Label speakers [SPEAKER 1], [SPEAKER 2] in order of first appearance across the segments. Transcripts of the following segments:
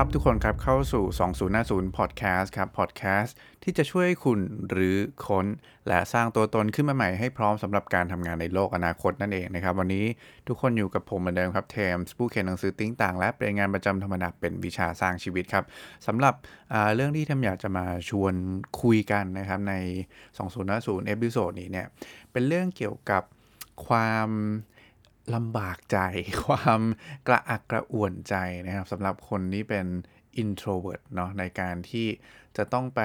[SPEAKER 1] ครับทุกคนครับเข้าสู่ 2050 Podcast ครับ Podcast ที่จะช่วยคุณรื้อค้น และสร้างตัวตนขึ้นมาใหม่ให้พร้อมสำหรับการทำงานในโลกอนาคตนั่นเองนะครับ วันนี้ทุกคนอยู่กับผมเหมือนเดิมครับเทมส์ผู้เขียนหนังสือติ้งต่าง และเป็นงานประจำธรรมดาเป็นวิชาสร้างชีวิตครับสำหรับเรื่องที่เทมอยากจะมาชวนคุยกันนะครับใน 2050 episode นี้เนี่ยเป็นเรื่องเกี่ยวกับความ ลำบากใจ ความกระอักกระอ่วนใจนะครับสำหรับคนที่เป็น introvert เนาะในการที่จะต้องไป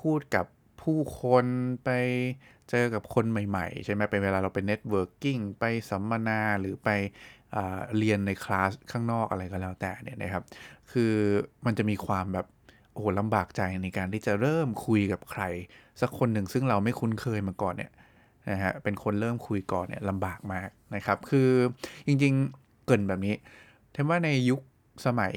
[SPEAKER 1] พูดกับผู้คนไปเจอกับคนใหม่ๆ ใช่ไหมเป็นเวลาเราไป networking ไปสัมมนาหรือไปเรียนในคลาสข้างนอกอะไรก็แล้วแต่เนี่ยนะครับ คือมันจะมีความแบบโอ้โหลำบากใจในการที่จะเริ่มคุยกับใคร สักคนหนึ่งซึ่งเราไม่คุ้นเคยมาก่อนเนี่ย นะฮะเป็นคนเริ่มคุยก่อนเนี่ยลำบากมากนะครับ คือจริงๆเกินแบบนี้เทมว่าในยุคสมัย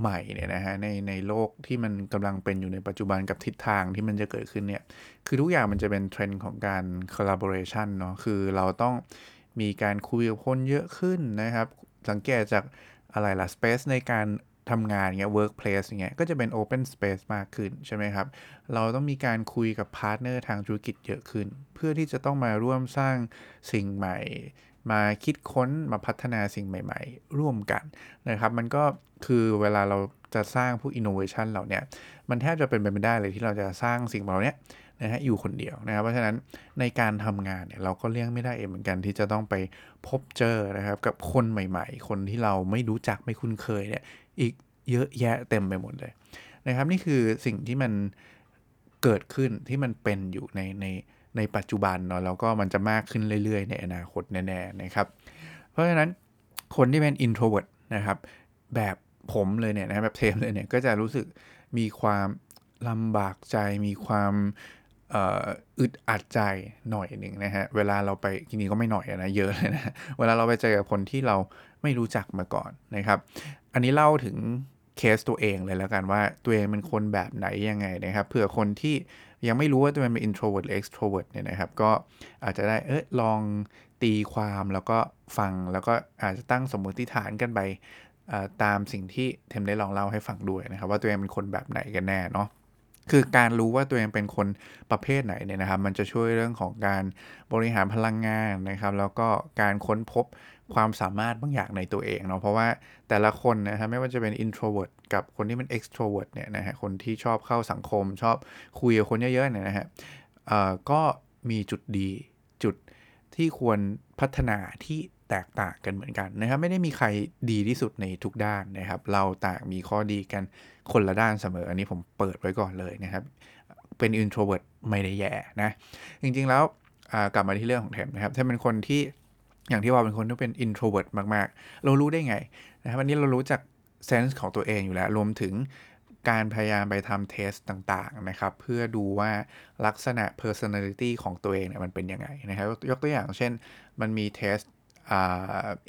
[SPEAKER 1] ใหม่เนี่ยนะฮะในในโลกที่มันกำลังเป็นอยู่ในปัจจุบันกับทิศทางที่มันจะเกิดขึ้นเนี่ยคือทุกอย่างมันจะเป็นเทรนด์ของการ collaboration เนาะคือเราต้องมีการคุยกับคนเยอะขึ้นนะครับ สังเกตจากอะไรล่ะ space ในการ ทำงานเงี้ย workplace เงี้ย ก็จะเป็น open space มากขึ้นใช่ไหมครับ เราต้องมีการคุยกับ partner ทางธุรกิจเยอะขึ้น เพื่อที่จะต้องมาร่วมสร้างสิ่งใหม่ มาคิดค้นมาพัฒนาสิ่งใหม่ ๆ ร่วมกันนะครับ มันก็คือเวลาเราจะสร้างพวก innovation เหล่านี้มันแทบจะเป็นไปไม่ได้เลยที่เราจะสร้างสิ่งเหล่านี้นะฮะอยู่คนเดียวนะครับ เพราะฉะนั้นในการทำงานเนี่ยเราก็เลี่ยงไม่ได้เองเหมือนกันที่จะต้องไปพบเจอนะครับกับคนใหม่ ๆ คนที่เราไม่รู้จักไม่คุ้นเคยเนี่ย อีกเยอะแยะเต็มไปหมดเลยนะครับ นี่คือสิ่งที่มันเกิดขึ้นที่มันเป็นอยู่ในในในปัจจุบันเนาะแล้วก็มันจะมากขึ้นเรื่อยๆ ในอนาคตแน่ๆนะครับ เพราะฉะนั้นคนที่เป็น introvert นะครับ แบบผมเลยเนี่ยนะแบบเทมเลยเนี่ยก็จะรู้สึกมีความลำบากใจมีความอึดอัดใจหน่อยหนึ่งนะฮะ เวลาเราไปทีนี้ก็ไม่หน่อยนะเยอะเลยนะ เวลาเราไปเจอกับคนที่เราไม่รู้จักมาก่อนนะครับ อันนี้เล่าถึงเคสตัวเองเลยแล้วกันว่าตัวเองเป็นคนแบบไหนยังไงนะครับเผื่อคนที่ยังไม่รู้ว่าตัวเองเป็น introvert หรือ extrovert เนี่ยนะครับ ก็อาจจะได้เออลองตีความแล้วก็ฟังแล้วก็อาจจะตั้งสมมติฐานกันไปตามสิ่งที่เทมได้ลองเล่าให้ฟังด้วยนะครับ ว่าตัวเองเป็นคนแบบไหนกันแน่เนาะคือการรู้ว่าตัวเองเป็นคนประเภทไหนเนี่ยนะครับ มันจะช่วยเรื่องของการบริหารพลังงานนะครับ แล้วก็การค้นพบ ความสามารถบางอย่างในตัวเองเนาะเพราะว่าแต่ละคนนะครับไม่ว่าจะเป็น introvert กับคนที่เป็น extrovert เนี่ยนะฮะคนที่ชอบเข้าสังคม ชอบคุยกับคนเยอะๆเนี่ยนะฮะก็มีจุดดีจุดที่ควรพัฒนาที่แตกต่างกันเหมือนกันนะครับ ไม่ได้มีใครดีที่สุดในทุกด้านนะครับ เราต่างมีข้อดีกันคนละด้านเสมอ อันนี้ผมเปิดไว้ก่อนเลยนะครับ เป็น introvert ไม่ได้แย่นะ จริงๆแล้วกลับมาที่เรื่องของแทมนะครับถ้าเป็นคนที่ อย่างที่ว่าเป็นคนที่เป็น introvert มาก ๆ เรารู้ได้ไงนะครับวันนี้เรารู้จักเซนส์ของตัวเองอยู่แล้ว รวมถึงการพยายามไปทำเทสต่าง ๆ นะครับ เพื่อดูว่าลักษณะ personality ของตัวเองเนี่ยมันเป็นยังไงนะครับ ยกตัวอย่างเช่นมันมีเทส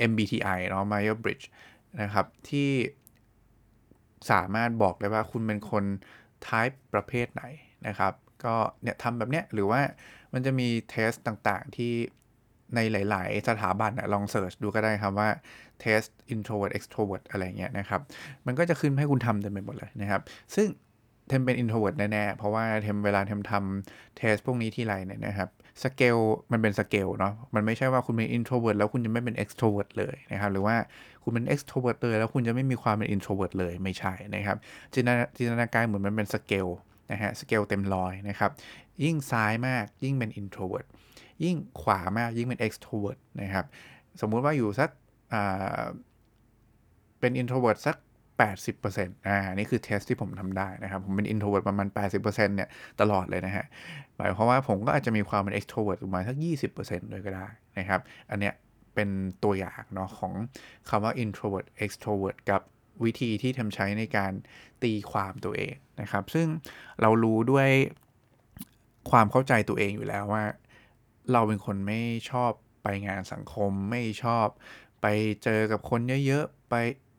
[SPEAKER 1] MBTI เนาะ Myers Briggs นะครับ ที่สามารถบอกได้ว่าคุณเป็นคน type ประเภทไหนนะครับ ก็เนี่ยทำแบบเนี้ยหรือว่ามันจะมี test ต่างๆที่ ในหลาย ๆ สถาบันลอง search ดูก็ได้ครับว่า test introvert extrovert อะไรเงี้ยนะครับ มันก็จะขึ้นให้คุณทำเต็มไปหมดเลยนะครับ ซึ่งเทมเป็น introvert แน่ ๆ เพราะว่าเทมเวลาเทมทำ test พวกนี้ทีไรเนี่ยนะครับสเกลมันเป็นสเกลเนาะมันไม่ใช่ว่าคุณเป็น introvert แล้วคุณจะไม่เป็น extrovert เลยนะครับ หรือว่าคุณเป็น extrovert เลยแล้วคุณจะไม่มีความเป็น introvert เลยไม่ใช่นะครับ จินตนาการเหมือนมันเป็นสเกลนะฮะสเกลเต็มร้อยนะครับ ยิ่งซ้ายมากยิ่งเป็น introvert ยิ่งขวามากยิ่งเป็น extrovert นะครับ สมมุติว่าอยู่สักเป็น introvert สัก 80%อ่านี่คือ test ที่ผมทำได้นะครับ ผมเป็น introvert ประมาณ 80%เนี่ย ตลอดเลยนะฮะหมายความว่าผมก็อาจจะมีความเป็น extrovert ประมาณสัก 20%เลยก็ได้นะครับ อันเนี้ยเป็นตัวอย่างเนาะของคำว่า introvert extrovert กับวิธีที่ทำใช้ในการตีความตัวเองนะครับ ซึ่งเรารู้ด้วยความเข้าใจตัวเองอยู่แล้วว่า เราเป็นคนไม่ชอบไปงานสังคมไม่ชอบ ไปเจอกับคนเยอะๆไป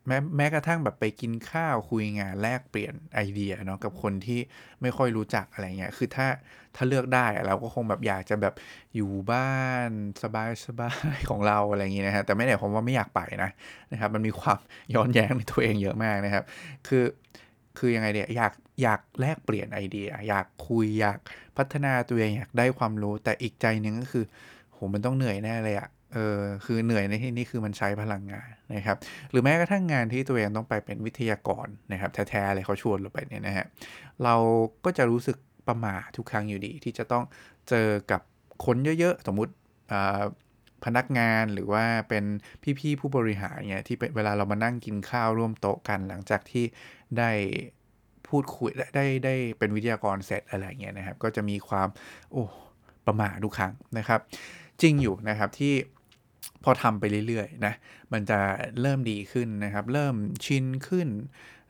[SPEAKER 1] แม้แม้กระทั่งแบบไปกินข้าวคุยงานแลกเปลี่ยนไอเดียเนาะกับคนที่ไม่ค่อยรู้จักอะไรเงี้ยคือถ้าถ้าเลือกได้เราก็คงแบบอยากจะแบบอยู่บ้านสบายสบายของเราอะไรอย่างงี้นะฮะแต่ไม่ได้ผมว่าไม่อยากไปนะนะครับ มันมีความย้อนแย้งในตัวเองเยอะมากนะครับ คือ คือยังไงเนี่ยอยากอยากแลกเปลี่ยนไอเดีย อยากคุยอยากพัฒนาตัวเองอยากได้ความรู้ แต่อีกใจหนึ่งก็คือโหมันต้องเหนื่อยแน่เลยอะเออคือเหนื่อยในที่นี้คือมันใช้พลังงานนะครับหรือแม้กระทั่งงานที่ตัวเองต้องไปเป็นวิทยากรนะครับแท้ๆเลยเขาชวนเราไปเนี่ยนะฮะเราก็จะรู้สึกประมาทุกครั้งอยู่ดี ที่จะต้องเจอกับคนเยอะๆ สมมุติ พนักงานหรือว่าเป็นพี่ๆผู้บริหารเนี่ยที่เวลาเรามานั่งกินข้าวร่วมโต๊ะกัน หลังจากที่ได้พูดคุยได้ได้ได้เป็นวิทยากรเสร็จอะไรเงี้ยนะครับ ก็จะมีความโอ้ประมาทุกครั้งนะครับ จริงอยู่นะครับที่พอทำไปเรื่อยๆนะมันจะเริ่มดีขึ้นนะครับ เริ่มชินขึ้น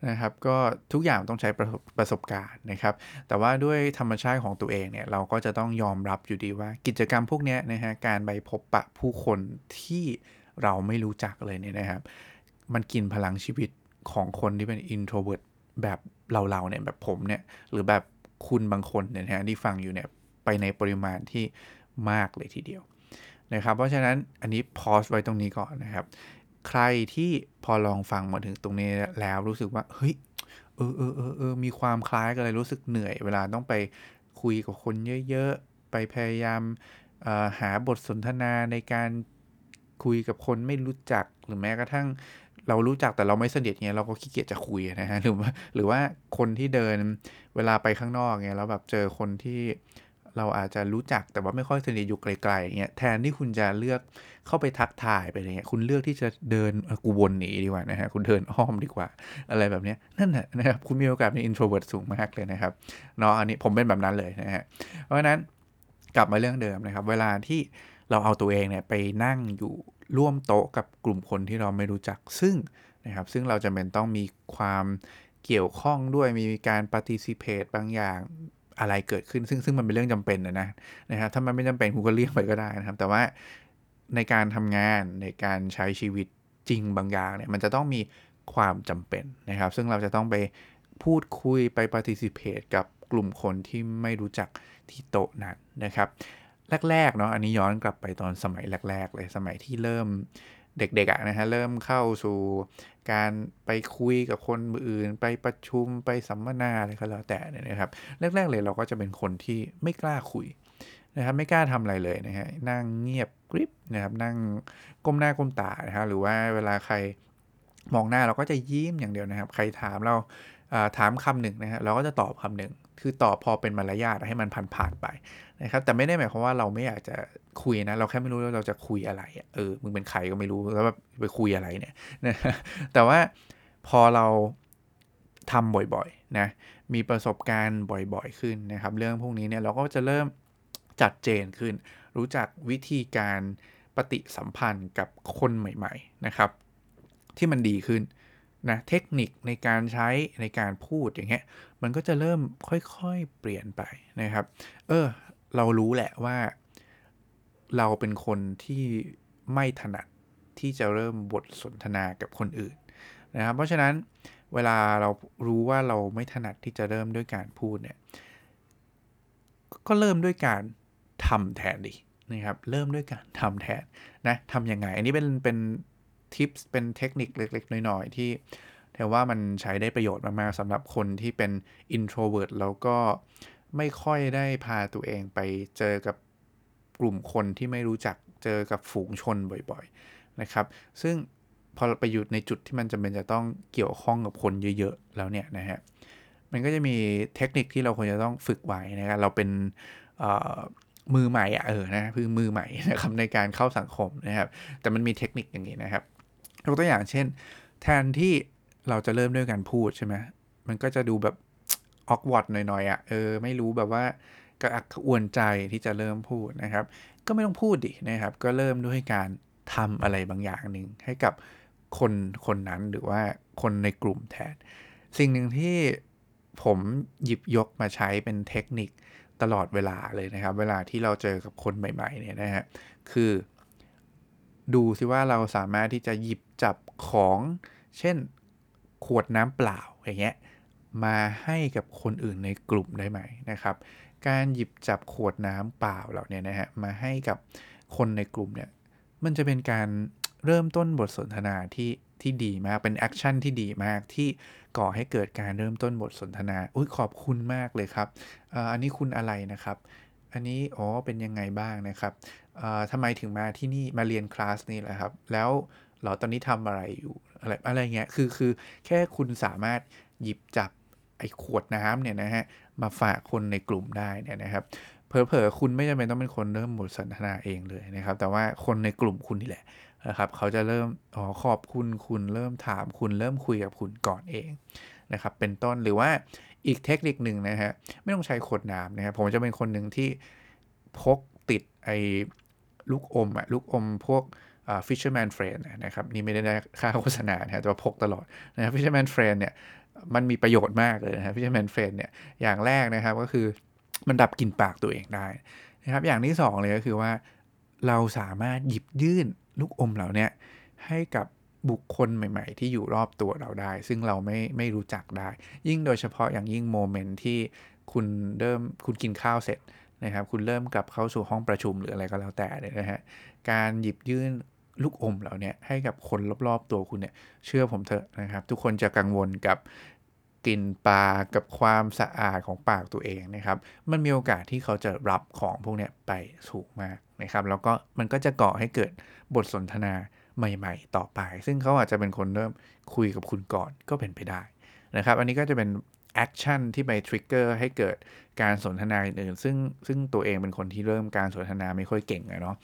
[SPEAKER 1] นะครับก็ทุกอย่างต้องใช้ประประสบการณ์นะครับ แต่ว่าด้วยธรรมชาติของตัวเองเนี่ยเราก็จะต้องยอมรับอยู่ดีว่ากิจกรรมพวกนี้นะฮะการไปพบปะผู้คนที่เราไม่รู้จักเลยเนี่ยนะครับ มันกินพลังชีวิตของคนที่เป็น introvert แบบเราๆเนี่ยแบบผมเนี่ยหรือแบบคุณบางคนเนี่ยนะฮะที่ฟังอยู่เนี่ยไปในปริมาณที่มากเลยทีเดียวนะครับ เพราะฉะนั้นอันนี้พอสไว้ตรงนี้ก่อนนะครับ ใครที่พอลองฟังมาถึงตรงนี้แล้วรู้สึกว่า เฮ้ย เออเออเออเออมีความคล้ายกันเลยรู้สึกเหนื่อย เวลาต้องไปคุยกับคนเยอะๆ ไปพยายามหาบทสนทนาในการคุยกับคนไม่รู้จักหรือแม้กระทั่งเรารู้จักแต่เราไม่สนิทเงี้ยเราก็ขี้เกียจจะคุยนะฮะหรือว่าหรือว่าคนที่เดินเวลาไปข้างนอกเงี้ยแล้วแบบเจอคนที่ เราอาจจะรู้จักแต่ว่าไม่ค่อยสนิทอยู่ไกลๆเงี้ยแทนที่คุณจะเลือกเข้าไปทักทายไปเงี้ยคุณเลือกที่จะเดินกูวนหนีดีกว่านะฮะคุณเดินอ้อมดีกว่า อะไรแบบเนี้ยนั่นแหละนะครับคุณมีโอกาสเป็น introvert สูงมากเลยนะครับเนาะอันนี้ผมเป็นแบบนั้นเลยนะฮะเพราะฉะนั้นกลับมาเรื่องเดิมนะครับ เวลาที่เราเอาตัวเองเนี่ยไปนั่งอยู่ร่วมโต๊ะกับกลุ่มคนที่เราไม่รู้จักซึ่งนะครับซึ่งเราจะเป็นต้องมีความเกี่ยวข้องด้วยมีการ participate บางอย่าง อะไรเกิดขึ้น ซึ่งซึ่งมันเป็นเรื่องจำเป็นนะนะครับ ถ้ามันไม่จำเป็นคุณก็เลี่ยงไปก็ได้นะครับ แต่ว่าในการทำงานในการใช้ชีวิตจริงบางอย่างเนี่ยมันจะต้องมีความจำเป็นนะครับ ซึ่งเราจะต้องไปพูดคุยไป participate กับกลุ่มคนที่ไม่รู้จักที่โต๊ะนั้นนะครับ แรกๆเนาะอันนี้ย้อนกลับไปตอนสมัยแรก ๆ เลยสมัยที่เริ่ม เด็กๆนะฮะเริ่มเข้าสู่การไปคุยกับคนอื่น ไปประชุมไปสัมมนาอะไรก็แล้วแต่เนี่ยนะครับแรกๆเลยเราก็จะเป็นคนที่ไม่กล้าคุยนะครับไม่กล้าทำอะไรเลยนะฮะนั่งเงียบกริบนะครับนั่งก้มหน้าก้มตานะฮะหรือว่าเวลาใครมองหน้าเราก็จะยิ้มอย่างเดียวนะครับ ใครถามเราถามคำหนึ่งนะฮะเราก็จะตอบคำหนึ่ง คือตอบพอเป็นมารยาทให้มันผ่านๆไปนะครับ แต่ไม่ได้หมายความว่าเราไม่อยากจะคุยนะ เราแค่ไม่รู้ว่าเราจะคุยอะไรเออมึงเป็นใครก็ไม่รู้แล้วแบบไปคุยอะไรเนี่ยนะแต่ว่าพอเราทำบ่อยๆนะมีประสบการณ์บ่อยๆขึ้นนะครับ เรื่องพวกนี้เนี่ยเราก็จะเริ่มจัดเจนขึ้น รู้จักวิธีการปฏิสัมพันธ์กับคนใหม่ ๆนะครับ ที่มันดีขึ้น นะเทคนิคในการใช้ในการพูดอย่างเงี้ยมันก็จะเริ่มค่อยๆเปลี่ยนไปนะครับ เออ เรารู้แหละว่า เราเป็นคนที่ไม่ถนัดที่จะเริ่มบทสนทนากับคนอื่นนะครับ เพราะฉะนั้นเวลาเรารู้ว่าเราไม่ถนัดที่จะเริ่มด้วยการพูดเนี่ยก็เริ่มด้วยการทำแทนดินะครับ เริ่มด้วยการทำแทนนะทำยังไง อันนี้เป็นเป็น ทิปส์เป็นเทคนิคเล็ก ๆ น้อยๆ ที่แต่ว่ามันใช้ได้ประโยชน์มาก ๆสำหรับคนที่เป็น introvert แล้วก็ไม่ค่อยได้พาตัวเองไปเจอกับกลุ่มคนที่ไม่รู้จักเจอกับฝูงชนบ่อยๆนะครับ ซึ่งพอไปอยู่ในจุดที่มันจำเป็นจะต้องเกี่ยวข้องกับคนเยอะๆ แล้วเนี่ยนะฮะ มันก็จะมีเทคนิคที่เราควรจะต้องฝึกไว้นะครับ เราเป็นมือใหม่อะเออนะคือมือใหม่นะครับในการเข้าสังคมนะครับ แต่มันมีเทคนิคอย่างนี้นะครับ ยกตัวอย่างเช่น แทนที่เราจะเริ่มด้วยการพูดใช่ไหมมันก็จะดูแบบออกวอดหน่อยๆอะเออไม่รู้แบบว่ากระอักอวนใจที่จะเริ่มพูดนะครับ ก็ไม่ต้องพูดดินะครับ ก็เริ่มด้วยการทำอะไรบางอย่างหนึ่งให้กับคนคนนั้นหรือว่าคนในกลุ่มแทน สิ่งหนึ่งที่ผมหยิบยกมาใช้เป็นเทคนิคตลอดเวลาเลยนะครับ เวลาที่เราเจอกับคนใหม่ ๆ เนี่ยนะฮะคือ ดูซิว่าเราสามารถที่จะหยิบจับของ เช่นขวดน้ำเปล่าอย่างเงี้ยมาให้กับคนอื่นในกลุ่มได้ไหมนะครับ การหยิบจับขวดน้ำเปล่าเหล่านี้นะฮะมาให้กับคนในกลุ่มเนี่ยมันจะเป็นการเริ่มต้นบทสนทนาที่ที่ดีมากเป็น action ที่ดีมากที่ก่อให้เกิดการเริ่มต้นบทสนทนาอุ้ยขอบคุณมากเลยครับอันนี้คุณอะไรนะครับ อันนี้อ๋อเป็นยังไงบ้างนะครับ ทำไมถึงมาที่นี่มาเรียนคลาสนี้แหละครับ แล้วเราตอนนี้ทำอะไรอยู่อะไรอะไรเงี้ยคือคือแค่คุณสามารถหยิบจับไอ้ขวดน้ำเนี่ยนะฮะมาฝากคนในกลุ่มได้เนี่ยนะครับเผลอๆคุณไม่จำเป็นต้องเป็นคนเริ่มบทสนทนาเองเลยนะครับ แต่ว่าคนในกลุ่มคุณนี่แหละนะครับ เขาจะเริ่มอ๋อขอบคุณคุณเริ่มถามคุณเริ่มคุยกับคุณก่อนเองนะครับ เป็นต้นหรือว่าอีกเทคนิคหนึ่งนะฮะไม่ต้องใช้ขวดน้ำนะครับผมจะเป็นคนหนึ่งที่พกติดไอ ลูกอมอะลูกอมพวก Fisherman Friend นะครับนี่ไม่ได้ได้ค่าโฆษณานะแต่ว่าพกตลอดนะ Fisherman Friend เนี่ยมันมีประโยชน์มากเลยนะ Fisherman Friend เนี่ยอย่างแรกนะครับก็คือมันดับกลิ่นปากตัวเองได้นะครับอย่างที่ 2 เลยก็คือว่า เราสามารถหยิบยื่นลูกอมเหล่านี้ให้กับบุคคลใหม่ ๆ ที่อยู่รอบตัวเราได้ ซึ่งเราไม่ไม่รู้จักได้ ยิ่งโดยเฉพาะอย่างยิ่งโมเมนต์ที่คุณเริ่มคุณกินข้าวเสร็จ นะครับคุณเริ่มกลับเข้าสู่ห้องประชุมหรืออะไรก็แล้วแต่เนี่ยนะฮะการหยิบยื่นลูกอมเหล่านี้ให้กับคนรอบๆตัวคุณเนี่ยเชื่อผมเถอะนะครับ ทุกคนจะกังวลกับกลิ่นปากกับความสะอาดของปากตัวเองนะครับ มันมีโอกาสที่เขาจะรับของพวกนี้ไปสูงมากนะครับ แล้วก็มันก็จะก่อให้เกิดบทสนทนาใหม่ ๆ ต่อไป ซึ่งเขาอาจจะเป็นคนเริ่มคุยกับคุณก่อนก็เป็นไปได้นะครับ อันนี้ก็จะเป็น action ที่ไป trigger ให้เกิดการสนทนาอื่นๆซึ่งซึ่งตัวเองเป็นคนที่เริ่มการสนทนาไม่ค่อยเก่งเนาะ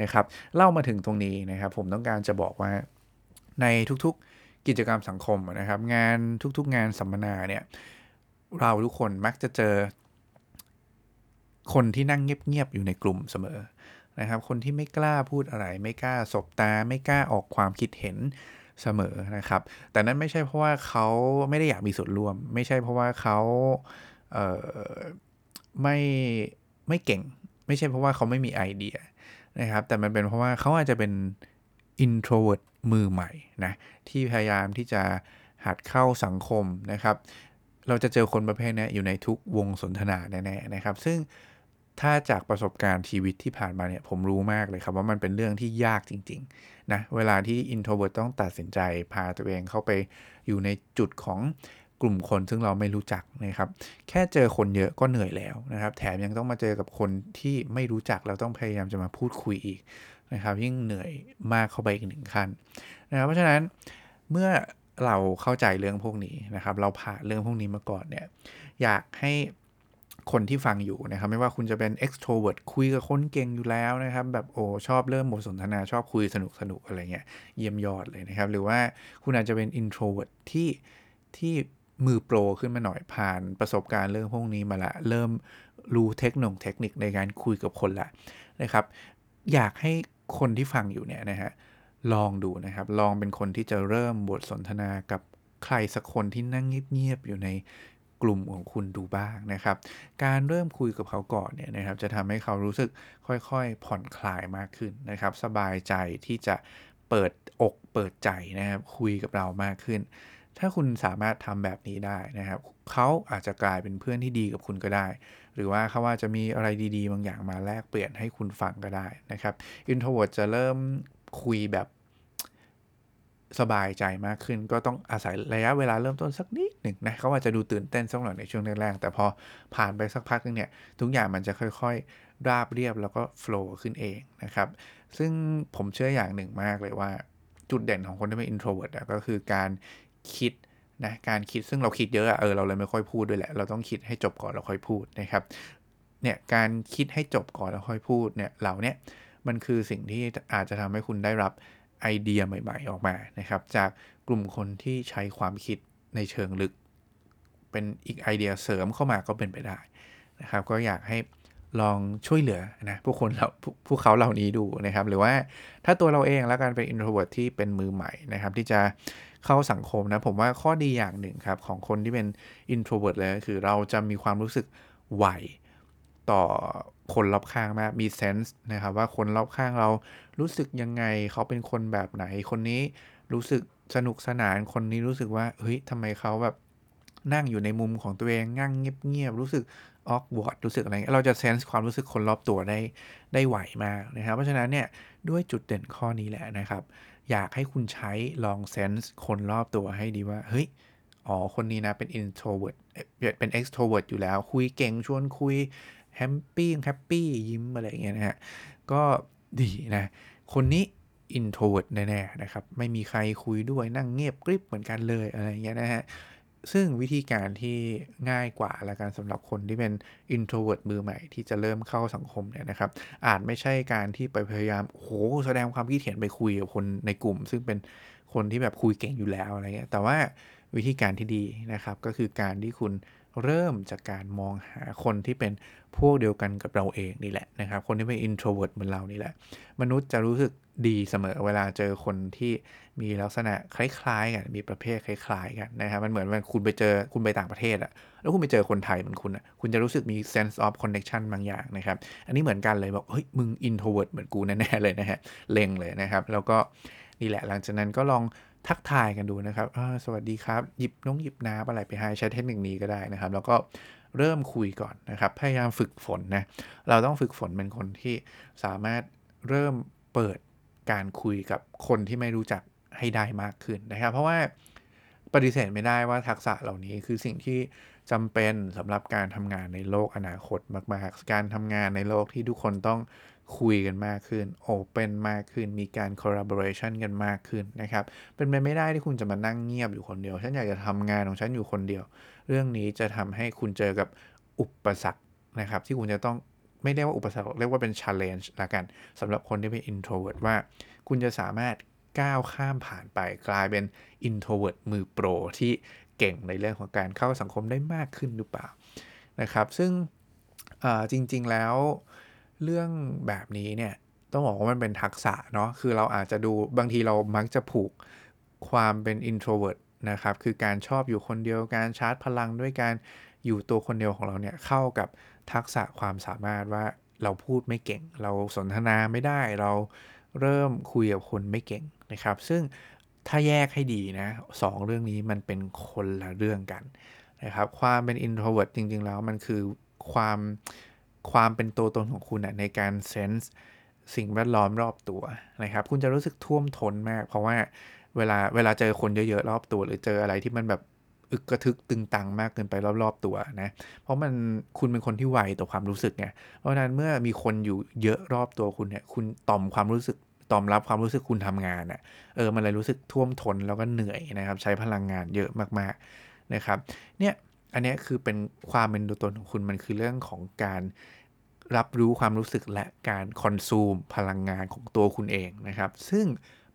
[SPEAKER 1] นะครับเล่ามาถึงตรงนี้นะครับ ผมต้องการจะบอกว่าในทุกๆกิจกรรมสังคมนะครับ งานทุกๆงานสัมมนาเนี่ยเราทุกคนมักจะเจอ คนที่นั่งเงียบๆอยู่ในกลุ่มเสมอนะครับ คนที่ไม่กล้าพูดอะไร ไม่กล้าสบตา ไม่กล้าออกความคิดเห็น เสมอนะครับ แต่นั้นไม่ใช่เพราะว่าเขาไม่ได้อยากมีส่วนร่วม ไม่ใช่เพราะว่าเขาเไม่ไม่เก่ง ไม่ใช่เพราะว่าเขาไม่มีไอเดียนะครับ แต่มันเป็นเพราะว่าเขาอาจจะเป็น introvert มือใหม่นะที่พยายามที่จะหัดเข้าสังคมนะครับ เราจะเจอคนประเภทนี้อยู่ในทุกวงสนทนาแน่ๆนะครับ ซึ่ง ถ้าจากประสบการณ์ชีวิตที่ผ่านมาเนี่ยผมรู้มากเลยครับว่ามันเป็นเรื่องที่ยากจริงๆนะเวลาที่ introvert ต้องตัดสินใจพาตัวเองเข้าไปอยู่ในจุดของกลุ่มคนซึ่งเราไม่รู้จักนะครับ แค่เจอคนเยอะก็เหนื่อยแล้วนะครับ แถมยังต้องมาเจอกับคนที่ไม่รู้จักเราต้องพยายามจะมาพูดคุยอีกนะครับ ยิ่งเหนื่อยมากเข้าไปอีกหนึ่งขั้นนะครับเพราะฉะนั้นเมื่อเราเข้าใจเรื่องพวกนี้นะครับ เราผ่านเรื่องพวกนี้มาก่อนเนี่ยอยากให้ คนที่ฟังอยู่นะครับ ไม่ว่าคุณจะเป็น extrovert คุยกับคนเก่งอยู่แล้วนะครับ แบบโอ้ชอบเริ่มบทสนทนาชอบคุยสนุกสนุกอะไรเงี้ยเยี่ยมยอดเลยนะครับ หรือว่าคุณอาจจะเป็น introvert ที่ที่มือโปรขึ้นมาหน่อยผ่านประสบการณ์เรื่องพวกนี้มาละ เริ่มรู้เทคโนเทคนิคในการคุยกับคนละนะครับ อยากให้คนที่ฟังอยู่เนี่ยนะฮะลองดูนะครับ ลองเป็นคนที่จะเริ่มบทสนทนากับใครสักคนที่นั่งเงียบๆอยู่ใน กลุ่มของคุณดูบ้างนะครับ การเริ่มคุยกับเขาก่อนเนี่ยนะครับ จะทำให้เขารู้สึกค่อยๆ ผ่อนคลายมากขึ้นนะครับ สบายใจที่จะเปิดอกเปิดใจนะครับ คุยกับเรามากขึ้น ถ้าคุณสามารถทำแบบนี้ได้นะครับ เขาอาจจะกลายเป็นเพื่อนที่ดีกับคุณก็ได้ หรือว่าเขาว่าจะมีอะไรดี ๆ บางอย่างมาแลกเปลี่ยนให้คุณฟังก็ได้นะครับ introvert จะเริ่มคุยแบบ สบายใจมากขึ้น ก็ต้องอาศัยระยะเวลาเริ่มต้นสักนิดหนึ่งนะเขาอาจจะดูตื่นเต้นสักหน่อยในช่วงแรกๆแต่พอผ่านไปสักพักนึงเนี่ยทุกอย่างมันจะค่อยๆ ราบเรียบแล้วก็ flow ขึ้นเองนะครับ ซึ่งผมเชื่ออย่างหนึ่งมากเลยว่าจุดเด่นของคนที่เป็น introvert ก็คือการคิดนะการคิดซึ่งเราคิดเยอะเออเราเลยไม่ค่อยพูดด้วยแหละเราต้องคิดให้จบก่อนแล้วค่อยพูดนะครับเนี่ยการคิดให้จบก่อนแล้วค่อยพูดเนี่ยเหล่านี้มันคือสิ่งที่อาจจะทำให้คุณได้รับ ไอเดียใหม่ ๆ ออกมานะครับ จากกลุ่มคนที่ใช้ความคิดในเชิงลึก เป็นอีกไอเดียเสริมเข้ามาก็เป็นไปได้นะครับ ก็อยากให้ลองช่วยเหลือนะผู้คนเราผู้เขาเหล่านี้ดูนะครับ หรือว่าถ้าตัวเราเองแล้วกันเป็น introvert ที่เป็นมือใหม่นะครับ ที่จะเข้าสังคมนะผมว่าข้อดีอย่างหนึ่งครับของคนที่เป็น introvert เลยคือเราจะมีความรู้สึกไหวต่อ คนรอบข้างมากมีเซนส์นะครับว่าคนรอบข้างเรารู้สึกยังไงเขาเป็นคนแบบไหนคนนี้รู้สึกสนุกสนานคนนี้รู้สึกว่าเฮ้ยทำไมเขาแบบนั่งอยู่ในมุมของตัวเองนั่งเงียบๆรู้สึกออกวอร์ดรู้สึกอะไรเราจะเซนส์ความรู้สึกคนรอบตัวได้ได้ไวมากนะครับ เพราะฉะนั้นเนี่ยด้วยจุดเด่นข้อนี้แหละนะครับ อยากให้คุณใช้ลอง sense คนรอบตัวให้ดีว่าเฮ้ยอ๋อคนนี้นะเป็น introvert เป็น extrovert อยู่แล้ว คุยเก่งชวนคุย happy happy ยิ้มอะไรอย่างเงี้ยนะฮะก็ดีนะ คนนี้ introvert แน่ๆนะครับ ไม่มีใครคุยด้วยนั่งเงียบกริบเหมือนกันเลยอะไรอย่างเงี้ยนะฮะซึ่งวิธีการที่ง่ายกว่าละกันสำหรับคนที่เป็น introvert มือใหม่ที่จะเริ่มเข้าสังคมเนี่ยนะครับ อาจไม่ใช่การที่ไปพยายามโอ้โหแสดงความคิดเห็นไปคุยกับคนในกลุ่ม ซึ่งเป็นคนที่แบบคุยเก่งอยู่แล้วอะไรเงี้ยแต่ว่าวิธีการที่ดีนะครับ ก็คือการที่คุณ เริ่มจากการมองหาคนที่เป็นพวกเดียวกันกับเราเองนี่แหละนะครับคนที่เป็น introvert เหมือนเรานี่แหละ มนุษย์จะรู้สึกดีเสมอเวลาเจอคนที่มีลักษณะคล้ายๆกันมีประเภทคล้ายๆกันนะครับมันเหมือนว่าคุณไปเจอคุณไปต่างประเทศอะแล้วคุณไปเจอคนไทยเหมือนคุณอะคุณจะรู้สึกมี sense of connection บางอย่างนะครับ อันนี้เหมือนกันเลยบอกเฮ้ยมึง introvert เหมือนกูแน่ๆเลยนะฮะเล็งเลยนะครับ แล้วก็นี่แหละหลังจากนั้นก็ลอง ทักทายกันดูนะครับสวัสดีครับ หยิบน้องหยิบน้ำอะไรไปให้ใช้เทคนิคนี้ก็ได้นะครับ แล้วก็เริ่มคุยก่อนนะครับ พยายามฝึกฝนนะ เราต้องฝึกฝนเป็นคนที่สามารถเริ่มเปิดการคุยกับคนที่ไม่รู้จักให้ได้มากขึ้นนะครับ เพราะว่าปฏิเสธไม่ได้ว่าทักษะเหล่านี้คือสิ่งที่ จำเป็นสำหรับการทำงานในโลกอนาคตมากๆ การทำงานในโลกที่ทุกคนต้องคุยกันมากขึ้น โอเปนมากขึ้น มีการ collaboration กันมากขึ้นนะครับ เป็นไปไม่ได้ที่คุณจะมานั่งเงียบอยู่คนเดียว ฉันอยากจะทำงานของฉันอยู่คนเดียว เรื่องนี้จะทำให้คุณเจอกับอุปสรรคนะครับ ที่คุณจะต้องไม่เรียกว่าอุปสรรค เรียกว่าเป็น challenge ละกันสำหรับคนที่เป็น introvert ว่า คุณจะสามารถก้าวข้ามผ่านไปกลายเป็น introvert มือโปรที่ เก่งในเรื่องของการเข้าสังคมได้มากขึ้นหรือเปล่านะครับ ซึ่งจริง ๆแล้วเรื่องแบบนี้เนี่ยต้องบอกว่ามันเป็นทักษะเนาะคือเราอาจจะดูบางทีเรามักจะผูกความเป็น introvert นะครับ คือการชอบอยู่คนเดียวการชาร์จพลังด้วยการอยู่ตัวคนเดียวของเราเนี่ยเข้ากับทักษะความสามารถว่าเราพูดไม่เก่ง เราสนทนาไม่ได้เราเริ่มคุยกับคนไม่เก่งนะครับ ซึ่ง ถ้าแยกให้ดีนะสองเรื่องนี้มันเป็นคนละเรื่องกันนะครับ ความเป็น introvert จริง ๆ แล้วมันคือความความเป็นตัวตนของคุณในการเซนส์สิ่งแวดล้อมรอบตัวนะครับ คุณจะรู้สึกท่วมท้นมาก เพราะว่าเวลาเวลาเจอคนเยอะๆรอบตัว หรือเจออะไรที่มันแบบอึกกระทึกตึงตังมากเกินไปรอบๆตัวนะ เพราะมันคุณเป็นคนที่ไวต่อความรู้สึกไง เพราะฉะนั้นเมื่อมีคนอยู่เยอะรอบตัวคุณเนี่ย คุณต่อมความรู้สึก ตอมรับความรู้สึกคุณทำงานอะ่ะเออมันเลยรู้สึกท่วมท้นแล้วก็เหนื่อยนะครับ ใช้พลังงานเยอะมากๆนะครับเนี่ยอันนี้คือเป็นความเป็นตัวตนของคุณมันคือเรื่องของการรับรู้ความรู้สึกและการคอนซูมพลังงานของตัวคุณเองนะครับ ซึ่ง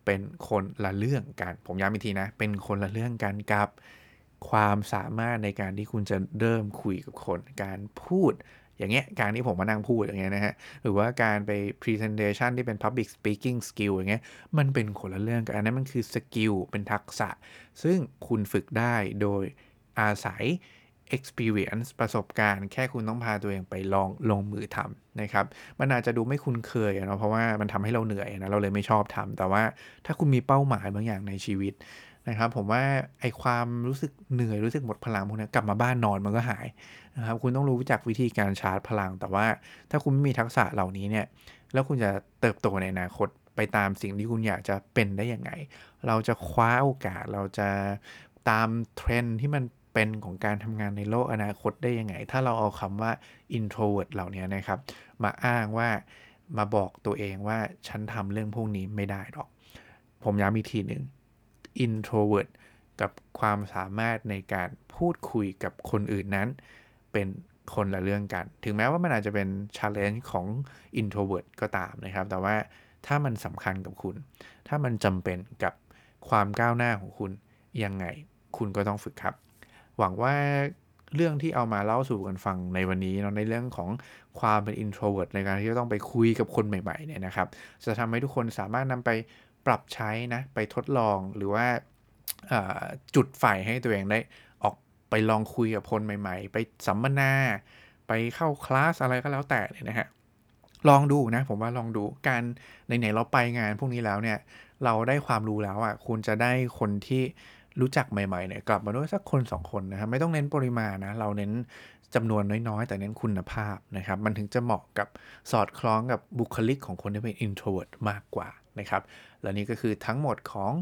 [SPEAKER 1] เป็นคนละเรื่องกัน ผมย้ำอีกทีนะ เป็นคนละเรื่องกันกับความสามารถในการที่คุณจะเริ่มคุยกับคน การพูด อย่างเงี้ยการที่ผมมานั่งพูดอย่างเงี้ยนะฮะหรือว่าการไป presentation ที่เป็น public speaking skill อย่างเงี้ยมันเป็นคนละเรื่องกันอันนั้นมันคือสกิลเป็นทักษะ ซึ่งคุณฝึกได้โดยอาศัย experience ประสบการณ์แค่คุณต้องพาตัวเองไปลองลงมือทำนะครับ มันอาจจะดูไม่คุ้นเคยเนาะเพราะว่ามันทำให้เราเหนื่อยนะเราเลยไม่ชอบทำแต่ว่าถ้าคุณมีเป้าหมายบางอย่างในชีวิต นะครับผมว่าไอความรู้สึกเหนื่อยรู้สึกหมดพลังพวกนี้กลับมาบ้านนอนมันก็หายนะครับคุณต้องรู้จักวิธีการชาร์จพลัง แต่ว่าถ้าคุณไม่มีทักษะเหล่านี้เนี่ยแล้วคุณจะเติบโตในอนาคตไปตามสิ่งที่คุณอยากจะเป็นได้ยังไง เราจะคว้าโอกาสเราจะตามเทรนที่มันเป็นของการทำงานในโลกอนาคตได้ยังไง ถ้าเราเอาคำว่า introvert เหล่านี้นะครับ มาอ้างว่ามาบอกตัวเองว่าฉันทำเรื่องพวกนี้ไม่ได้หรอก ผมย้ำอีกทีหนึ่ง introvert กับความสามารถในการพูดคุยกับคนอื่นนั้น เป็นคนละเรื่องกัน ถึงแม้ว่ามันอาจจะเป็น challenge ของ introvert ก็ตามนะครับ แต่ว่าถ้ามันสำคัญกับคุณ ถ้ามันจำเป็นกับความก้าวหน้าของคุณ ยังไงคุณก็ต้องฝึกครับ หวังว่าเรื่องที่เอามาเล่าสู่กันฟังในวันนี้เนาะในเรื่องของความเป็น introvert ในการที่จะต้องไปคุยกับคนใหม่ๆเนี่ยนะครับ จะทำให้ทุกคนสามารถนำไป ปรับใช้นะไปทดลองหรือว่าจุดไฟให้ตัวเองได้ออกไปลองคุยกับคนใหม่ ๆ ไปสัมมนา ไปเข้าคลาสอะไรก็แล้วแต่เลยนะฮะลองดูนะผมว่าลองดูการไหนๆเราไปงานพวกนี้แล้วเนี่ยเราได้ความรู้แล้วอะคุณจะได้คนที่รู้จักใหม่ๆเนี่ยกลับมาด้วยสักคนสองคนนะครับไม่ต้องเน้นปริมาณนะเราเน้นจำนวนน้อยๆ แต่เน้นคุณภาพนะครับ มันถึงจะเหมาะกับสอดคล้องกับบุคลิกของคนที่เป็น introvert มากกว่านะครับ และนี่ก็คือทั้งหมดของ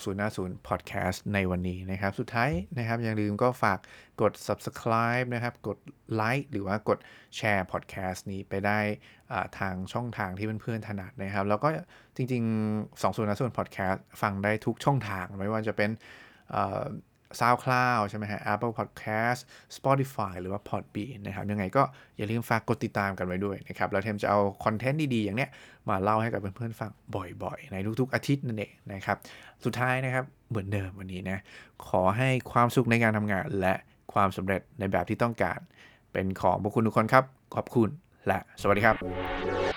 [SPEAKER 1] 2050 Podcast ในวันนี้นะครับ สุดท้ายนะครับ อย่าลืมก็ฝากกด subscribe นะครับ กดไลค์หรือว่ากดแชร์ podcast นี้ไปได้ทางช่องทางที่เพื่อนๆถนัดนะครับ แล้วก็จริง ๆ 2050 Podcast ฟังได้ทุกช่องทางไม่ว่าจะเป็น SoundCloud ใช่ไหมฮะ Apple Podcast Spotify หรือว่า Podbean นะครับยังไงก็อย่าลืมฝากกดติดตามกันไว้ด้วยนะครับแล้วเทมจะเอาคอนเทนต์ดีๆ อย่างเนี้ยมาเล่าให้กับเพื่อนๆฟังบ่อยๆ ในทุกๆอาทิตย์นั่นเองนะครับสุดท้ายนะครับเหมือนเดิมวันนี้นะขอให้ความสุขในการทำงาน และความสำเร็จในแบบที่ต้องการ เป็นของพวกคุณทุกคนครับขอบคุณและสวัสดีครับ